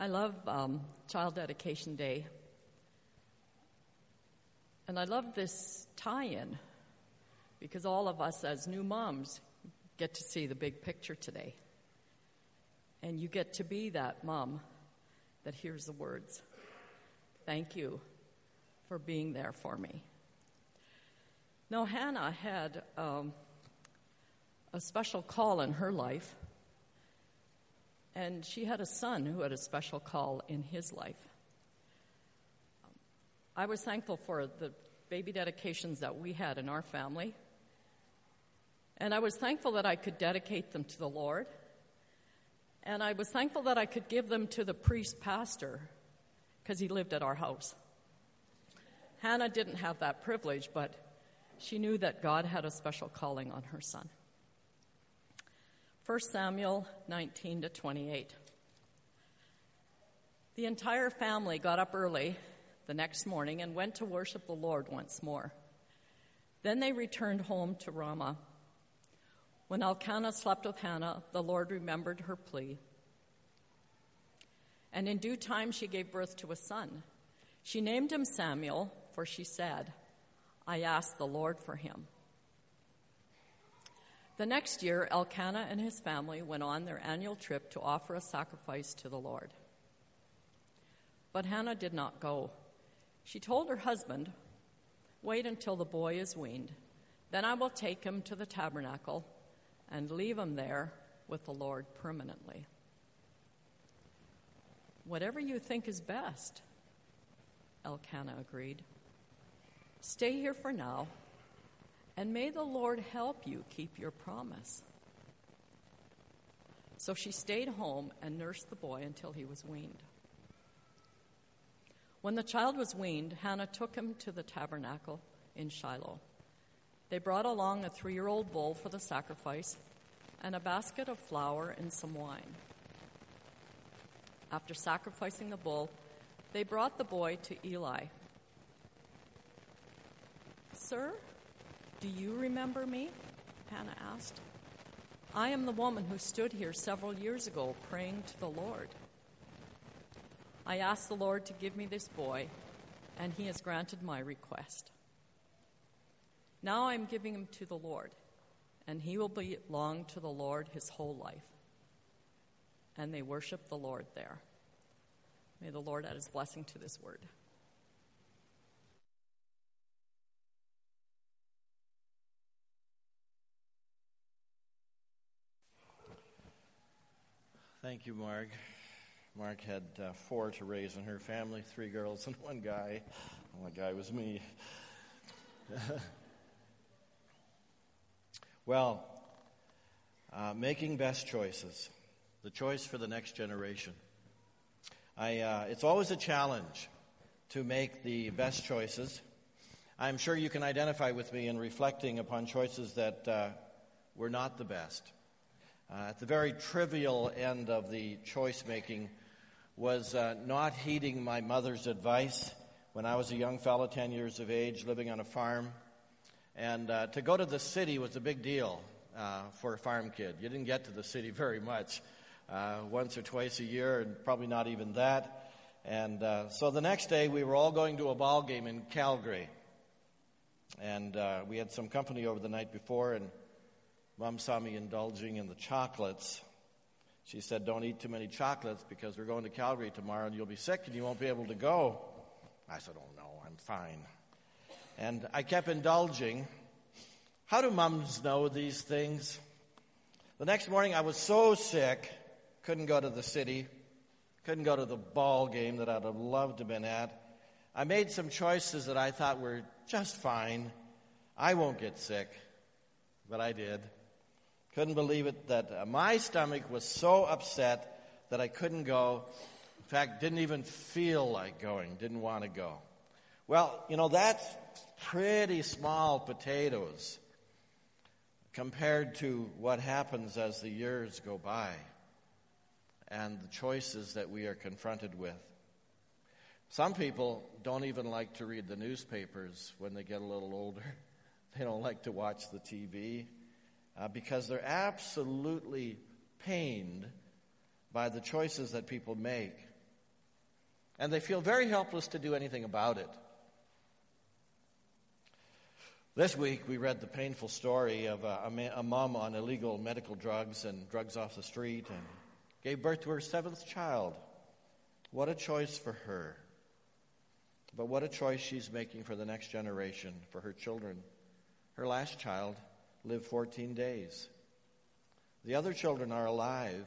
I love um, Child Dedication Day. And I love this tie in because all of us, as new moms, get to see the big picture today. And you get to be that mom that hears the words Thank you for being there for me. Now, Hannah had um, a special call in her life, and she had a son who had a special call in his life. I was thankful for the baby dedications that we had in our family, and I was thankful that I could dedicate them to the Lord, and I was thankful that I could give them to the priest pastor because he lived at our house. Hannah didn't have that privilege, but she knew that God had a special calling on her son. 1 Samuel 19 to 28. The entire family got up early the next morning and went to worship the Lord once more. Then they returned home to Ramah. When Elkanah slept with Hannah, the Lord remembered her plea. And in due time she gave birth to a son. She named him Samuel, for she said, I asked the Lord for him. The next year, Elkanah and his family went on their annual trip to offer a sacrifice to the Lord. But Hannah did not go. She told her husband, Wait until the boy is weaned. Then I will take him to the tabernacle and leave him there with the Lord permanently. Whatever you think is best, Elkanah agreed. Stay here for now, and may the Lord help you keep your promise. So she stayed home and nursed the boy until he was weaned. When the child was weaned, Hannah took him to the tabernacle in Shiloh. They brought along a three year old bull for the sacrifice and a basket of flour and some wine. After sacrificing the bull, they brought the boy to Eli. Sir, do you remember me? Hannah asked. I am the woman who stood here several years ago praying to the Lord. I asked the Lord to give me this boy, and he has granted my request. Now I'm giving him to the Lord, and he will belong to the Lord his whole life. And they worship the Lord there. May the Lord add his blessing to this word. Thank you, Mark. Mark had uh, four to raise in her family three girls and one guy. One guy was me. well, uh, making best choices, the choice for the next generation. I, uh, it's always a challenge to make the best choices. I'm sure you can identify with me in reflecting upon choices that uh, were not the best. Uh, at the very trivial end of the choice making was uh, not heeding my mother's advice when I was a young fellow, 10 years of age, living on a farm. And uh, to go to the city was a big deal uh, for a farm kid. You didn't get to the city very much, uh, once or twice a year, and probably not even that. And uh, so the next day, we were all going to a ball game in Calgary. And we had some company over the night before, and Mom saw me indulging in the chocolates. She said, Don't eat too many chocolates because we're going to Calgary tomorrow and you'll be sick and you won't be able to go. I said, Oh, no, I'm fine. And I kept indulging. How do moms know these things? The next morning, I was so sick, couldn't go to the city, couldn't go to the ball game that I'd have loved to have been at. I made some choices that I thought were just fine. I won't get sick, but I did. Couldn't believe it that uh, my stomach was so upset that I couldn't go. In fact, didn't even feel like going, didn't want to go. Well, you know, that's pretty small potatoes compared to what happens as the years go by and the choices that we are confronted with. Some people don't even like to read the newspapers when they get a little older. They don't like to watch the TV uh, because they're absolutely pained by the choices that people make and they feel very helpless to do anything about it. This week, we read the painful story of a, a, mom on illegal medical drugs and drugs off the street and gave birth to her seventh child. What a choice for her. But what a choice she's making for the next generation, for her children. Her last child lived 14 days. The other children are alive,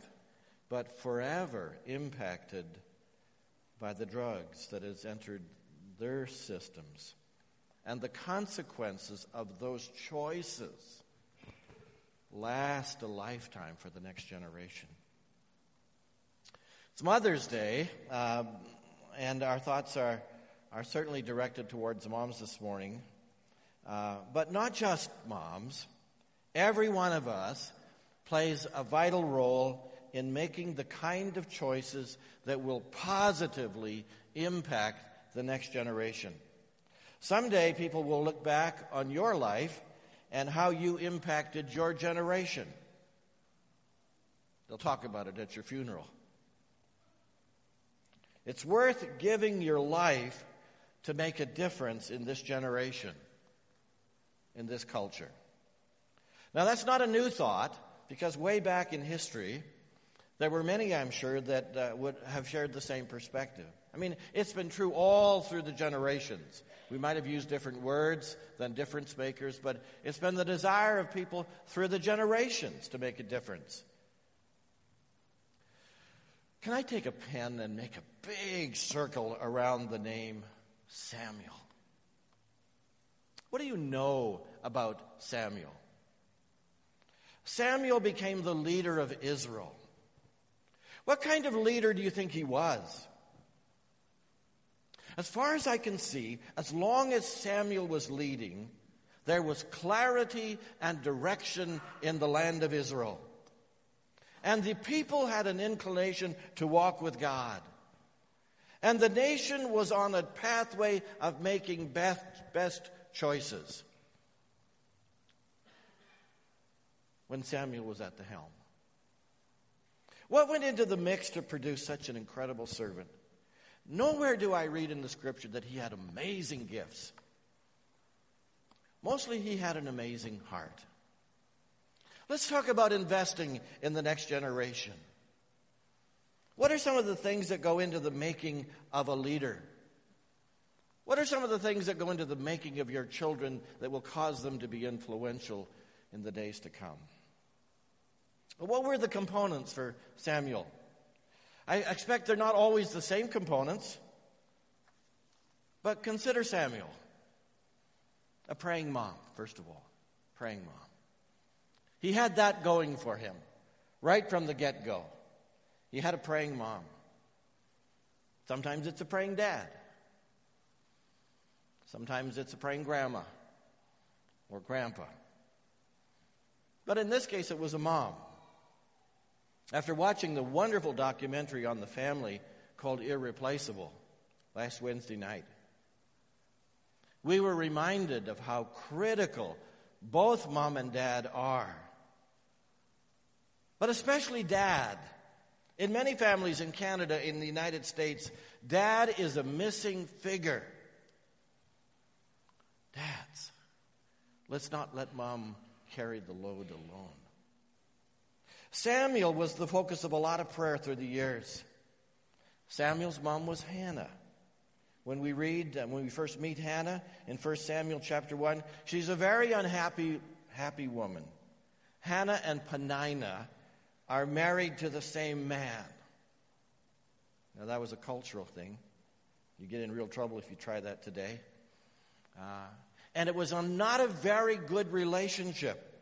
but forever impacted by the drugs that has entered their systems. And the consequences of those choices last a lifetime for the next generation. It's Mother's Day, um, and our thoughts are, are certainly directed towards moms this morning. Uh, but not just moms. Every one of us plays a vital role in making the kind of choices that will positively impact the next generation. Someday people will look back on your life and how you impacted your generation. They'll talk about it at your funeral. It's worth giving your life to make a difference in this generation, in this culture. Now, that's not a new thought, because way back in history, there were many, I'm sure, that uh, would have shared the same perspective. I mean, it's been true all through the generations. We might have used different words than difference makers, but it's been the desire of people through the generations to make a difference. Can I take a pen and make a big circle around the name Samuel? What do you know about Samuel? Samuel became the leader of Israel. What kind of leader do you think he was? As far as I can see, as long as Samuel was leading, there was clarity and direction in the land of Israel. And the people had an inclination to walk with God. And the nation was on a pathway of making best, best choices when Samuel was at the helm. What went into the mix to produce such an incredible servant? Nowhere do I read in the scripture that he had amazing gifts. Mostly he had an amazing heart. Let's talk about investing in the next generation. What are some of the things that go into the making of a leader? What are some of the things that go into the making of your children that will cause them to be influential in the days to come? What were the components for Samuel? I expect they're not always the same components, but consider Samuel. A praying mom, first of all. Praying mom. He had that going for him right from the get go. He had a praying mom. Sometimes it's a praying dad. Sometimes it's a praying grandma or grandpa. But in this case, it was a mom. After watching the wonderful documentary on the family called Irreplaceable last Wednesday night, we were reminded of how critical both mom and dad are. But especially dad. In many families in Canada, in the United States, dad is a missing figure. Dads, let's not let mom carry the load alone. Samuel was the focus of a lot of prayer through the years. Samuel's mom was Hannah. When we read, uh, when we first meet Hannah in 1 Samuel chapter 1, she's a very unhappy happy woman. Hannah and Peninnah are married to the same man. Now, that was a cultural thing. You get in real trouble if you try that today. Uh, and it was a, not a very good relationship.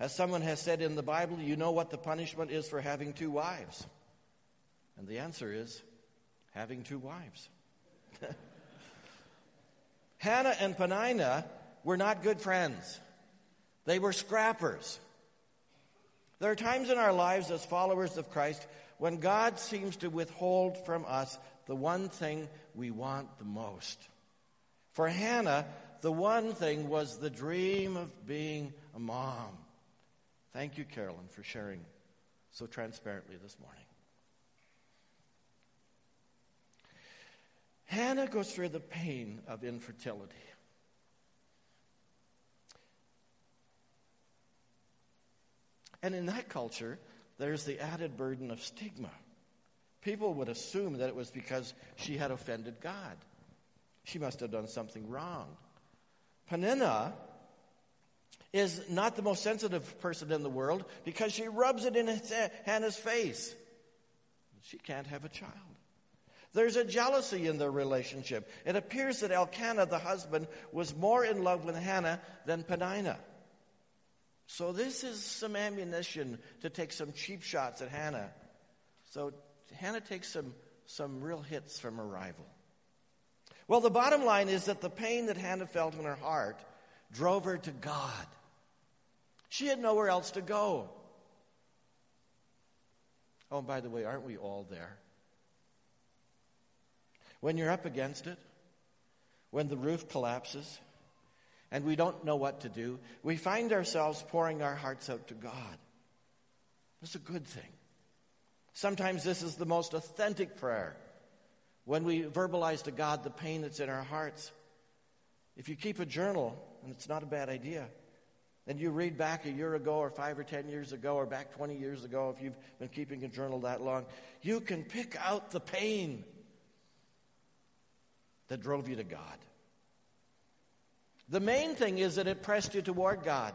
As someone has said in the Bible, you know what the punishment is for having two wives? And the answer is having two wives. Hannah and Peninnah were not good friends, they were scrappers. There are times in our lives as followers of Christ when God seems to withhold from us the one thing we want the most. For Hannah, the one thing was the dream of being a mom. Thank you, Carolyn, for sharing so transparently this morning. Hannah goes through the pain of infertility. And in that culture, there's the added burden of stigma. People would assume that it was because she had offended God. She must have done something wrong. Peninnah is not the most sensitive person in the world because she rubs it in Hannah's face. She can't have a child. There's a jealousy in their relationship. It appears that Elkanah, the husband, was more in love with Hannah than Peninnah. So this is some ammunition to take some cheap shots at Hannah. So Hannah takes some, some real hits from her rival. Well, the bottom line is that the pain that Hannah felt in her heart drove her to God. She had nowhere else to go. Oh, and by the way, aren't we all there? When you're up against it, when the roof collapses, and we don't know what to do, we find ourselves pouring our hearts out to God. That's a good thing. Sometimes this is the most authentic prayer when we verbalize to God the pain that's in our hearts. If you keep a journal, and it's not a bad idea, and you read back a year ago or five or ten years ago or back 20 years ago, if you've been keeping a journal that long, you can pick out the pain that drove you to God. The main thing is that it pressed you toward God.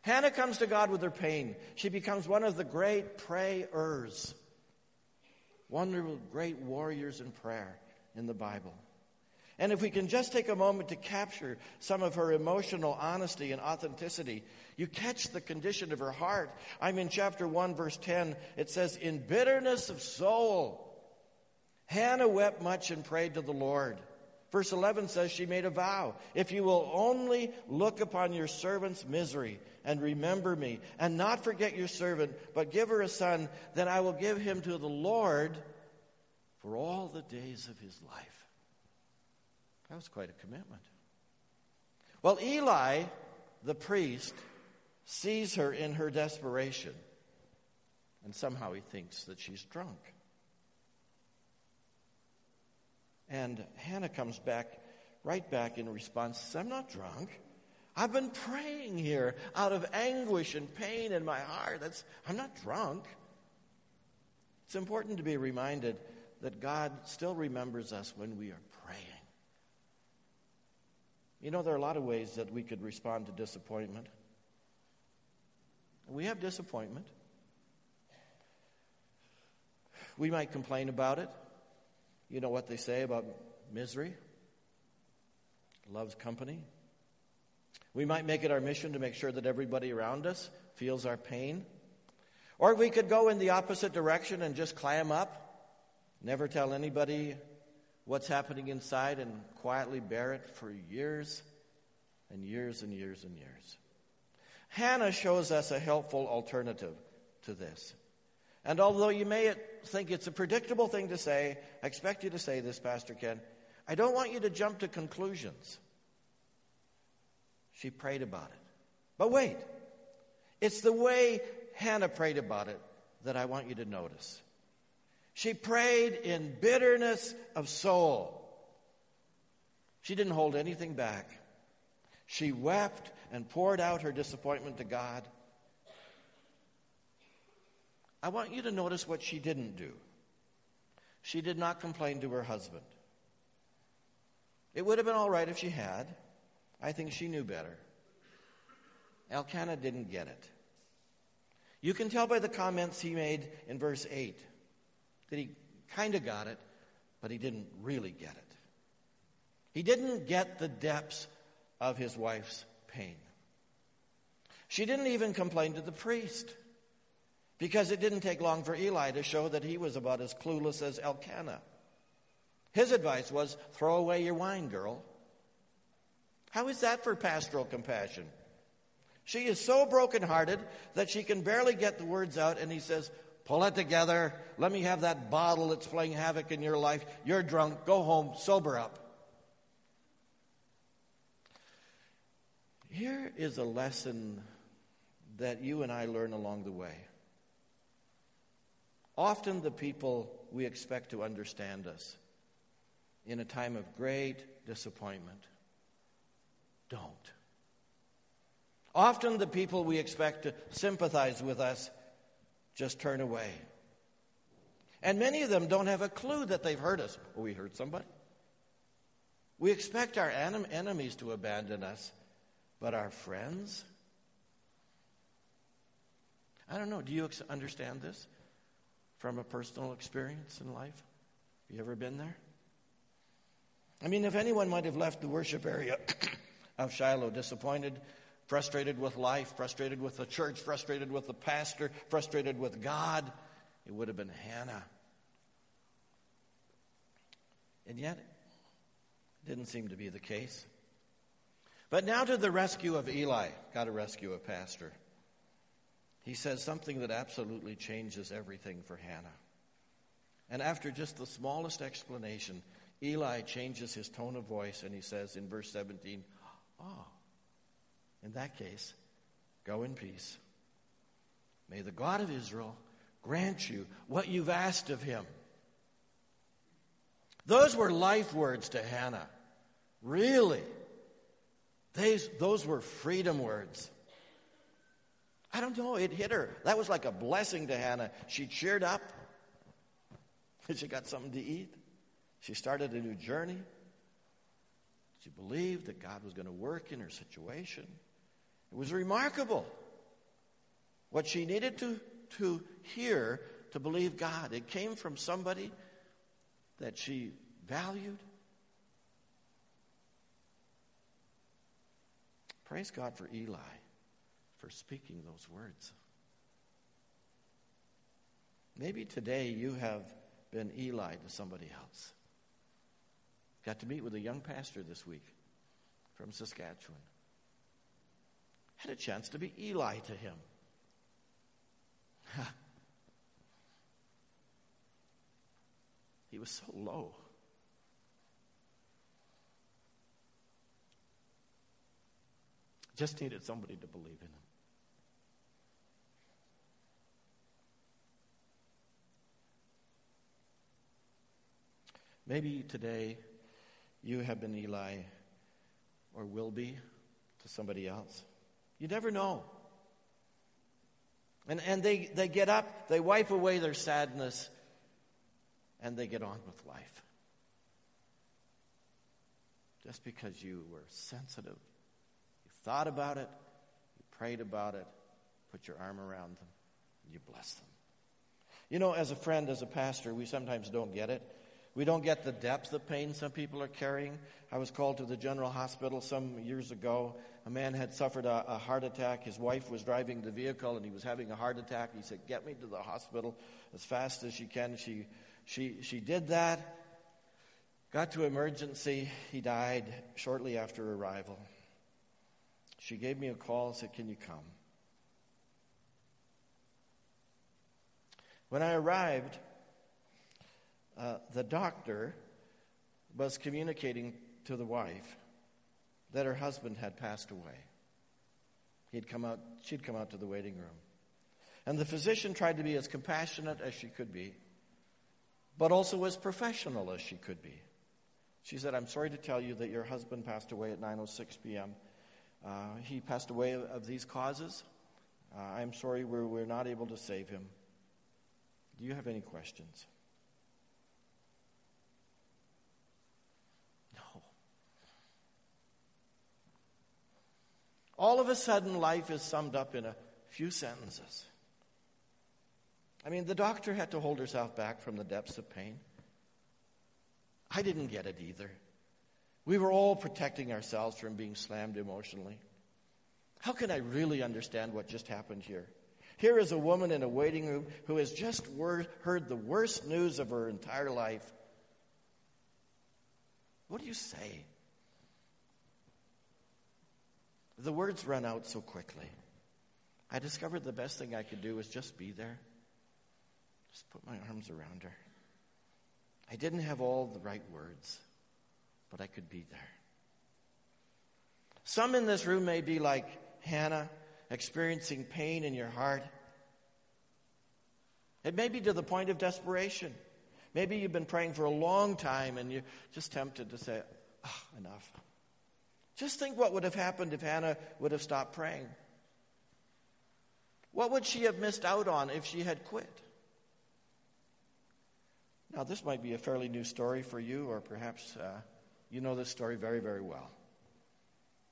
Hannah comes to God with her pain. She becomes one of the great prayers, one of the great warriors in prayer in the Bible. And if we can just take a moment to capture some of her emotional honesty and authenticity, you catch the condition of her heart. I'm in chapter 1, verse 10. It says, In bitterness of soul, Hannah wept much and prayed to the Lord. Verse 11 says she made a vow. If you will only look upon your servant's misery and remember me, and not forget your servant, but give her a son, then I will give him to the Lord for all the days of his life. That was quite a commitment. Well, Eli, the priest, sees her in her desperation, and somehow he thinks that she's drunk. And Hannah comes back, right back in response, says, I'm not drunk. I've been praying here out of anguish and pain in my heart. That's, I'm not drunk. It's important to be reminded that God still remembers us when we are. You know, there are a lot of ways that we could respond to disappointment. We have disappointment. We might complain about it. You know what they say about misery? Loves company. We might make it our mission to make sure that everybody around us feels our pain. Or we could go in the opposite direction and just clam up, never tell anybody what's happening inside, and quietly bear it for years and years and years and years. Hannah shows us a helpful alternative to this. And although you may think it's a predictable thing to say, I expect you to say this, Pastor Ken. I don't want you to jump to conclusions. She prayed about it. But wait, it's the way Hannah prayed about it that I want you to notice. She prayed in bitterness of soul. She didn't hold anything back. She wept and poured out her disappointment to God. I want you to notice what she didn't do. She did not complain to her husband. It would have been all right if she had. I think she knew better. Elkanah didn't get it. You can tell by the comments he made in verse 8 that he kind of got it, but he didn't really get it. He didn't get the depths of his wife's pain. She didn't even complain to the priest. Because it didn't take long for Eli to show that he was about as clueless as Elkanah. His advice was throw away your wine, girl. How is that for pastoral compassion? She is so brokenhearted that she can barely get the words out, and he says, Pull it together. Let me have that bottle that's playing havoc in your life. You're drunk. Go home. Sober up. Here is a lesson that you and I learn along the way. Often the people we expect to understand us in a time of great disappointment, don't. Often the people we expect to sympathize with us just turn away. And many of them don't have a clue that they've hurt us. Oh, we hurt somebody. We expect our enemies to abandon us, but our friends? I don't know. Do you understand this from a personal experience in life? Have you ever been there? I mean, if anyone might have left the worship area of Shiloh disappointed, frustrated with life, frustrated with the church, frustrated with the pastor, frustrated with God, it would have been Hannah. And yet, it didn't seem to be the case. But now to the rescue of Eli. Got to rescue a pastor. He says something that absolutely changes everything for Hannah. And after just the smallest explanation, Eli changes his tone of voice and he says in verse 17, Oh, in that case, go in peace. May the God of Israel grant you what you've asked of him. Those were life words to Hannah. Really. These, those were freedom words. I don't know, it hit her. That was like a blessing to Hannah. She cheered up. She got something to eat. She started a new journey. She believed that God was going to work in her situation. It was remarkable what she needed to, to hear to believe God. It came from somebody that she valued. Praise God for Eli for speaking those words. Maybe today you have been Eli to somebody else. Got to meet with a young pastor this week from Saskatchewan. Had a chance to be Eli to him. he was so low. Just needed somebody to believe in him. Maybe today you have been Eli or will be to somebody else. You never know. And, and they, they get up, they wipe away their sadness, and they get on with life. Just because you were sensitive, you thought about it, you prayed about it, put your arm around them, and you bless them. You know, as a friend, as a pastor, we sometimes don't get it. We don't get the depth of pain some people are carrying. I was called to the general hospital some years ago. A man had suffered a, a, heart attack. His wife was driving the vehicle and he was having a heart attack. He said, Get me to the hospital as fast as you can. She, she, she did that. Got to emergency. He died shortly after arrival. She gave me a call and said, Can you come? When I arrived, uh, the doctor was communicating to the wife that her husband had passed away. He'd come out, she'd come out to the waiting room. And the physician tried to be as compassionate as she could be, but also as professional as she could be. She said, I'm sorry to tell you that your husband passed away at 9.06 p.m. Uh, he passed away of, of these causes. Uh, I'm sorry we're, we're not able to save him. Do you have any questions? All of a sudden, life is summed up in a few sentences. I mean, the doctor had to hold herself back from the depths of pain. I didn't get it either. We were all protecting ourselves from being slammed emotionally. How can I really understand what just happened here? Here is a woman in a waiting room who has just word, heard the worst news of her entire life. What do you say? The words run out so quickly. I discovered the best thing I could do was just be there, just put my arms around her. I didn't have all the right words, but I could be there. Some in this room may be like Hannah, experiencing pain in your heart. It may be to the point of desperation. Maybe you've been praying for a long time and you're just tempted to say, oh, enough. Just think what would have happened if Hannah would have stopped praying. What would she have missed out on if she had quit? Now, this might be a fairly new story for you, or perhaps uh, you know this story very, very well.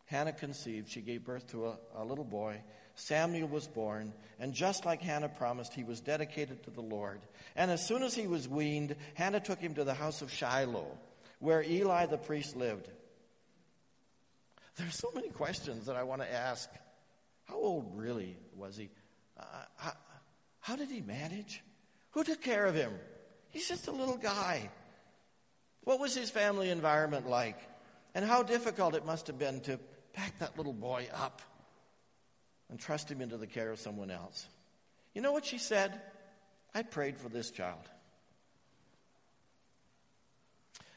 Hannah conceived, she gave birth to a, a little boy. Samuel was born, and just like Hannah promised, he was dedicated to the Lord. And as soon as he was weaned, Hannah took him to the house of Shiloh, where Eli the priest lived. There's so many questions that I want to ask. How old really was he? Uh, how, how did he manage? Who took care of him? He's just a little guy. What was his family environment like? And how difficult it must have been to pack that little boy up and trust him into the care of someone else. You know what she said? I prayed for this child.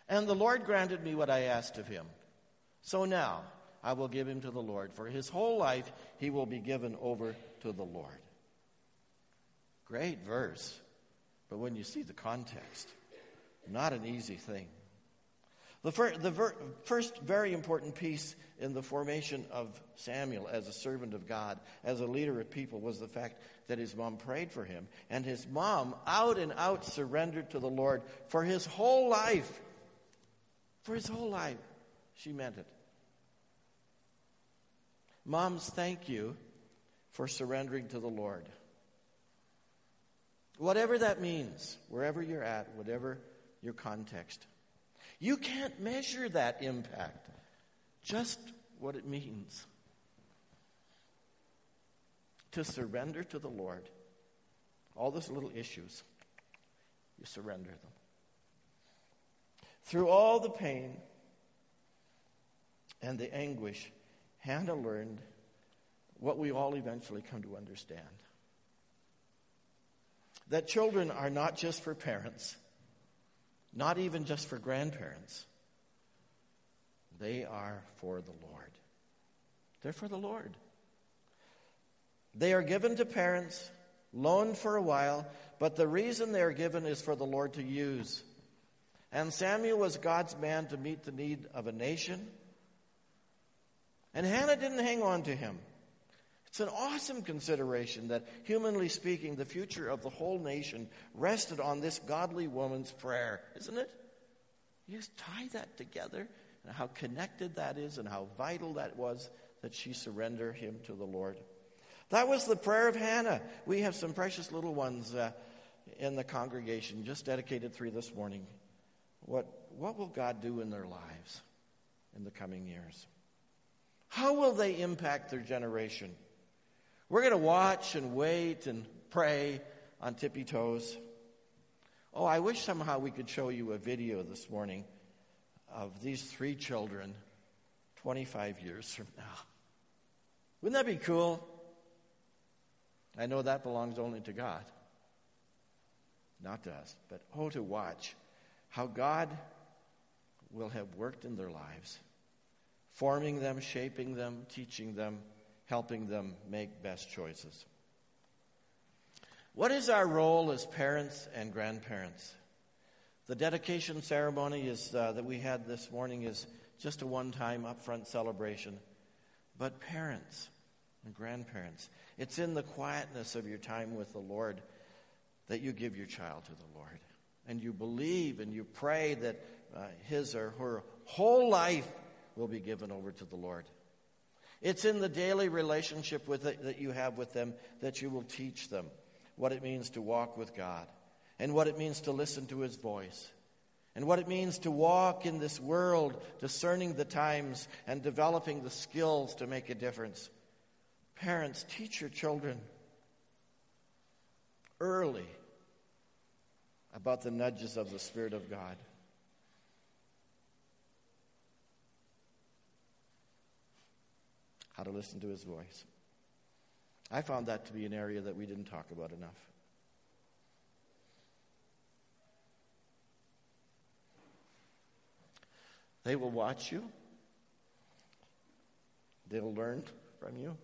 And the Lord granted me what I asked of him. So now I will give him to the Lord. For his whole life he will be given over to the Lord. Great verse. But when you see the context, not an easy thing. The, fir- the ver- first very important piece in the formation of Samuel as a servant of God, as a leader of people, was the fact that his mom prayed for him. And his mom, out and out, surrendered to the Lord for his whole life. For his whole life. She meant it. Moms, thank you for surrendering to the Lord. Whatever that means, wherever you're at, whatever your context. You can't measure that impact, just what it means to surrender to the Lord. All those little issues, you surrender them. Through all the pain and the anguish, Hannah learned what we all eventually come to understand that children are not just for parents, not even just for grandparents. They are for the Lord. They're for the Lord. They are given to parents, loaned for a while, but the reason they are given is for the Lord to use. And Samuel was God's man to meet the need of a nation. And Hannah didn't hang on to him. It's an awesome consideration that, humanly speaking, the future of the whole nation rested on this godly woman's prayer, isn't it? You just tie that together and how connected that is and how vital that was that she surrender him to the Lord. That was the prayer of Hannah. We have some precious little ones uh, in the congregation, just dedicated three this morning. What, what will God do in their lives in the coming years? How will they impact their generation? We're going to watch and wait and pray on tippy toes. Oh, I wish somehow we could show you a video this morning of these three children 25 years from now. Wouldn't that be cool? I know that belongs only to God, not to us. But oh, to watch how God will have worked in their lives, forming them, shaping them, teaching them helping them make best choices. What is our role as parents and grandparents? The dedication ceremony is, uh, that we had this morning is just a one time upfront celebration. But parents and grandparents, it's in the quietness of your time with the Lord that you give your child to the Lord. And you believe and you pray that uh, his or her whole life will be given over to the Lord. It's in the daily relationship with it, that you have with them that you will teach them what it means to walk with God and what it means to listen to His voice and what it means to walk in this world, discerning the times and developing the skills to make a difference. Parents, teach your children early about the nudges of the Spirit of God. How to listen to his voice. I found that to be an area that we didn't talk about enough. They will watch you. They'll learn from you.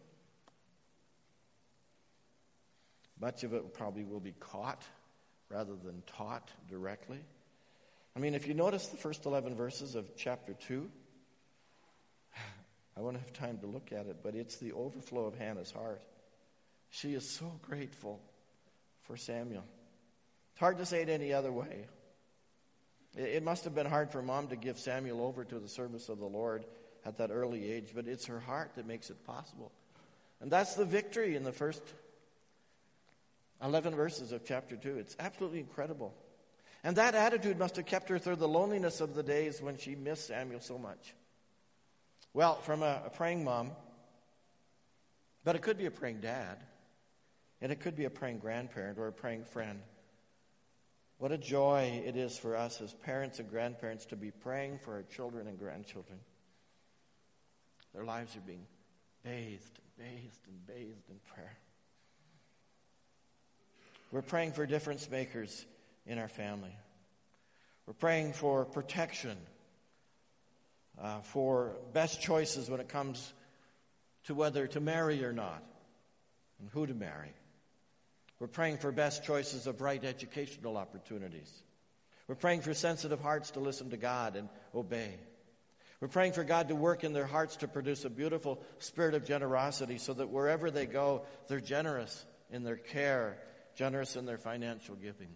Much of it probably will be caught rather than taught directly. I mean, if you notice the first 11 verses of chapter 2, I won't have time to look at it, but it's the overflow of Hannah's heart. She is so grateful for Samuel. It's hard to say it any other way. It must have been hard for mom to give Samuel over to the service of the Lord at that early age, but it's her heart that makes it possible. And that's the victory in the first 11 verses of chapter 2. It's absolutely incredible. And that attitude must have kept her through the loneliness of the days when she missed Samuel so much. Well, from a, a praying mom, but it could be a praying dad, and it could be a praying grandparent or a praying friend. What a joy it is for us as parents and grandparents to be praying for our children and grandchildren. Their lives are being bathed and bathed and bathed in prayer. We're praying for difference makers in our family. We're praying for protection, uh, for best choices when it comes to whether to marry or not, and who to marry. We're praying for best choices of right educational opportunities. We're praying for sensitive hearts to listen to God and obey. We're praying for God to work in their hearts to produce a beautiful spirit of generosity so that wherever they go, they're generous in their care, generous in their financial giving,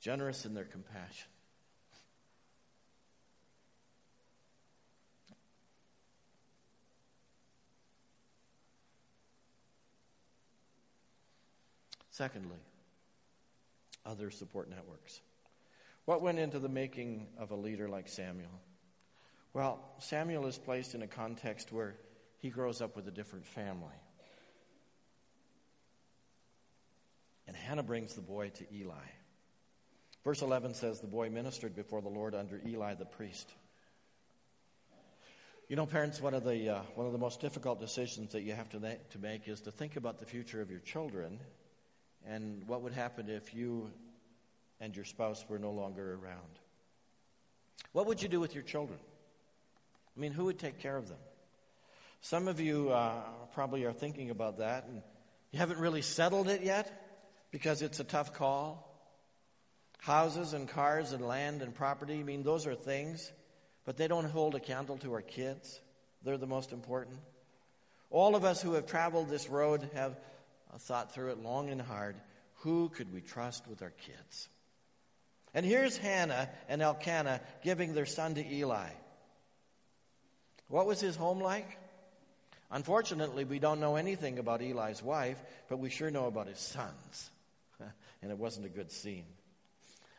generous in their compassion. Secondly, other support networks. What went into the making of a leader like Samuel? Well, Samuel is placed in a context where he grows up with a different family. And Hannah brings the boy to Eli. Verse 11 says the boy ministered before the Lord under Eli the priest. You know, parents, one of the, uh, one of the most difficult decisions that you have to, to make is to think about the future of your children and what would happen if you and your spouse were no longer around. What would you do with your children? I mean, who would take care of them? Some of you uh, probably are thinking about that, and you haven't really settled it yet because it's a tough call. Houses and cars and land and property, I mean, those are things, but they don't hold a candle to our kids. They're the most important. All of us who have traveled this road have thought through it long and hard. Who could we trust with our kids? And here's Hannah and Elkanah giving their son to Eli. What was his home like? Unfortunately, we don't know anything about Eli's wife, but we sure know about his sons. and it wasn't a good scene.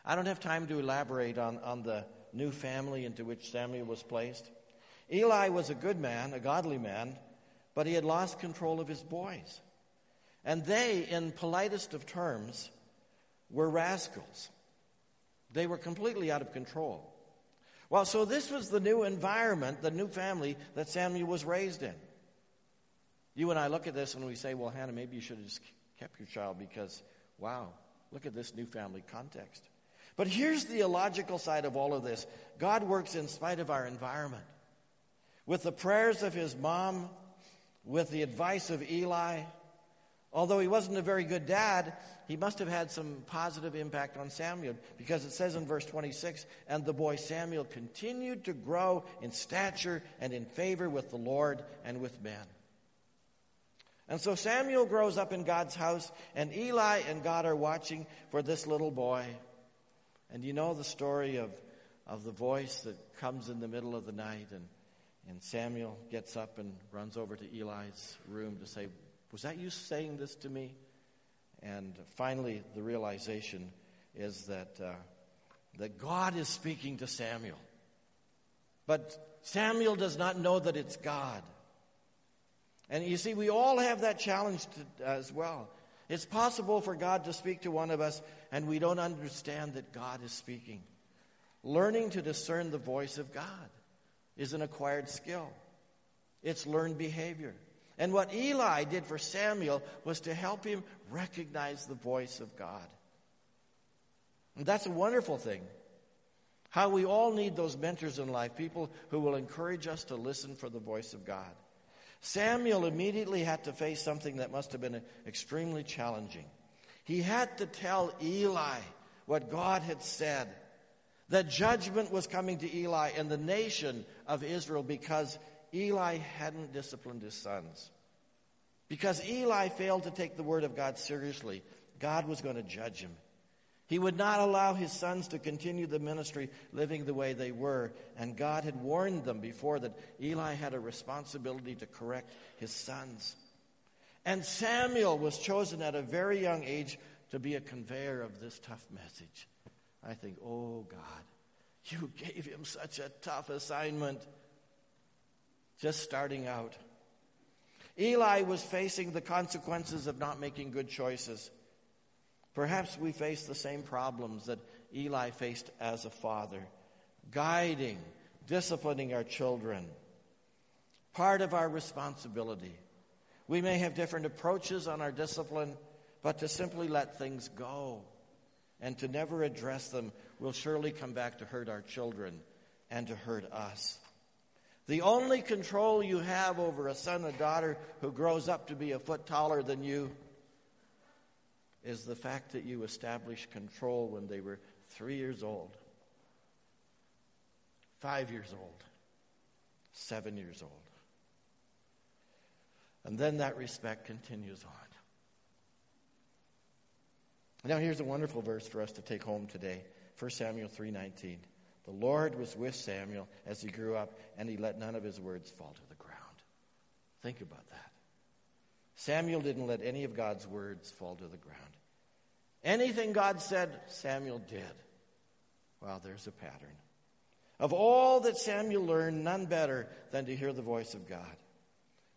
I don't have time to elaborate on, on the new family into which Samuel was placed. Eli was a good man, a godly man, but he had lost control of his boys. And they, in politest of terms, were rascals. They were completely out of control. Well, so this was the new environment, the new family that Samuel was raised in. You and I look at this and we say, well, Hannah, maybe you should have just kept your child because, wow, look at this new family context. But here's the illogical side of all of this God works in spite of our environment. With the prayers of his mom, with the advice of Eli, Although he wasn't a very good dad, he must have had some positive impact on Samuel because it says in verse 26 and the boy Samuel continued to grow in stature and in favor with the Lord and with men. And so Samuel grows up in God's house, and Eli and God are watching for this little boy. And you know the story of, of the voice that comes in the middle of the night, and, and Samuel gets up and runs over to Eli's room to say, was that you saying this to me? And finally, the realization is that, uh, that God is speaking to Samuel. But Samuel does not know that it's God. And you see, we all have that challenge to, as well. It's possible for God to speak to one of us, and we don't understand that God is speaking. Learning to discern the voice of God is an acquired skill, it's learned behavior. And what Eli did for Samuel was to help him recognize the voice of God. And that's a wonderful thing. How we all need those mentors in life, people who will encourage us to listen for the voice of God. Samuel immediately had to face something that must have been extremely challenging. He had to tell Eli what God had said that judgment was coming to Eli and the nation of Israel because Eli hadn't disciplined his sons. Because Eli failed to take the word of God seriously, God was going to judge him. He would not allow his sons to continue the ministry living the way they were, and God had warned them before that Eli had a responsibility to correct his sons. And Samuel was chosen at a very young age to be a conveyor of this tough message. I think, oh God, you gave him such a tough assignment just starting out. Eli was facing the consequences of not making good choices. Perhaps we face the same problems that Eli faced as a father guiding, disciplining our children. Part of our responsibility. We may have different approaches on our discipline, but to simply let things go and to never address them will surely come back to hurt our children and to hurt us. The only control you have over a son or daughter who grows up to be a foot taller than you is the fact that you established control when they were three years old, five years old, seven years old. And then that respect continues on. Now here's a wonderful verse for us to take home today. 1 Samuel 3:19. The Lord was with Samuel as he grew up, and he let none of his words fall to the ground. Think about that. Samuel didn't let any of God's words fall to the ground. Anything God said, Samuel did. Well, there's a pattern. Of all that Samuel learned, none better than to hear the voice of God.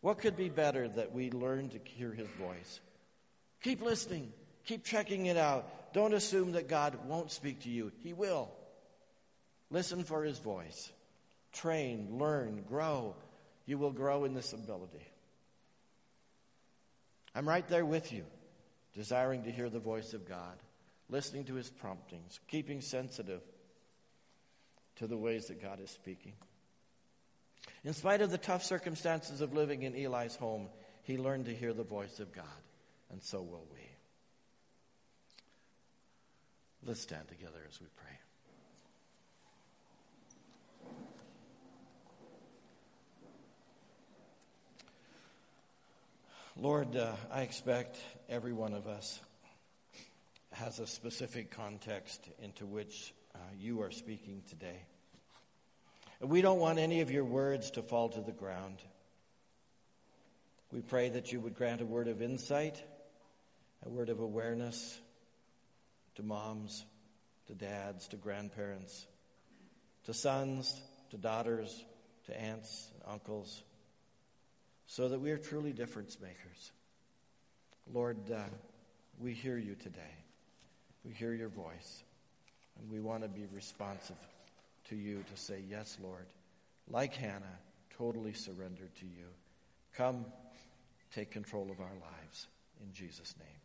What could be better that we learn to hear his voice? Keep listening. Keep checking it out. Don't assume that God won't speak to you. He will. Listen for his voice. Train, learn, grow. You will grow in this ability. I'm right there with you, desiring to hear the voice of God, listening to his promptings, keeping sensitive to the ways that God is speaking. In spite of the tough circumstances of living in Eli's home, he learned to hear the voice of God, and so will we. Let's stand together as we pray. Lord, uh, I expect every one of us has a specific context into which uh, you are speaking today. We don't want any of your words to fall to the ground. We pray that you would grant a word of insight, a word of awareness, to moms, to dads, to grandparents, to sons, to daughters, to aunts and uncles, so that we are truly difference makers. Lord, uh, we hear you today. We hear your voice, and we want to be responsive to you to say, Yes, Lord, like Hannah, totally surrendered to you. Come, take control of our lives. In Jesus' name.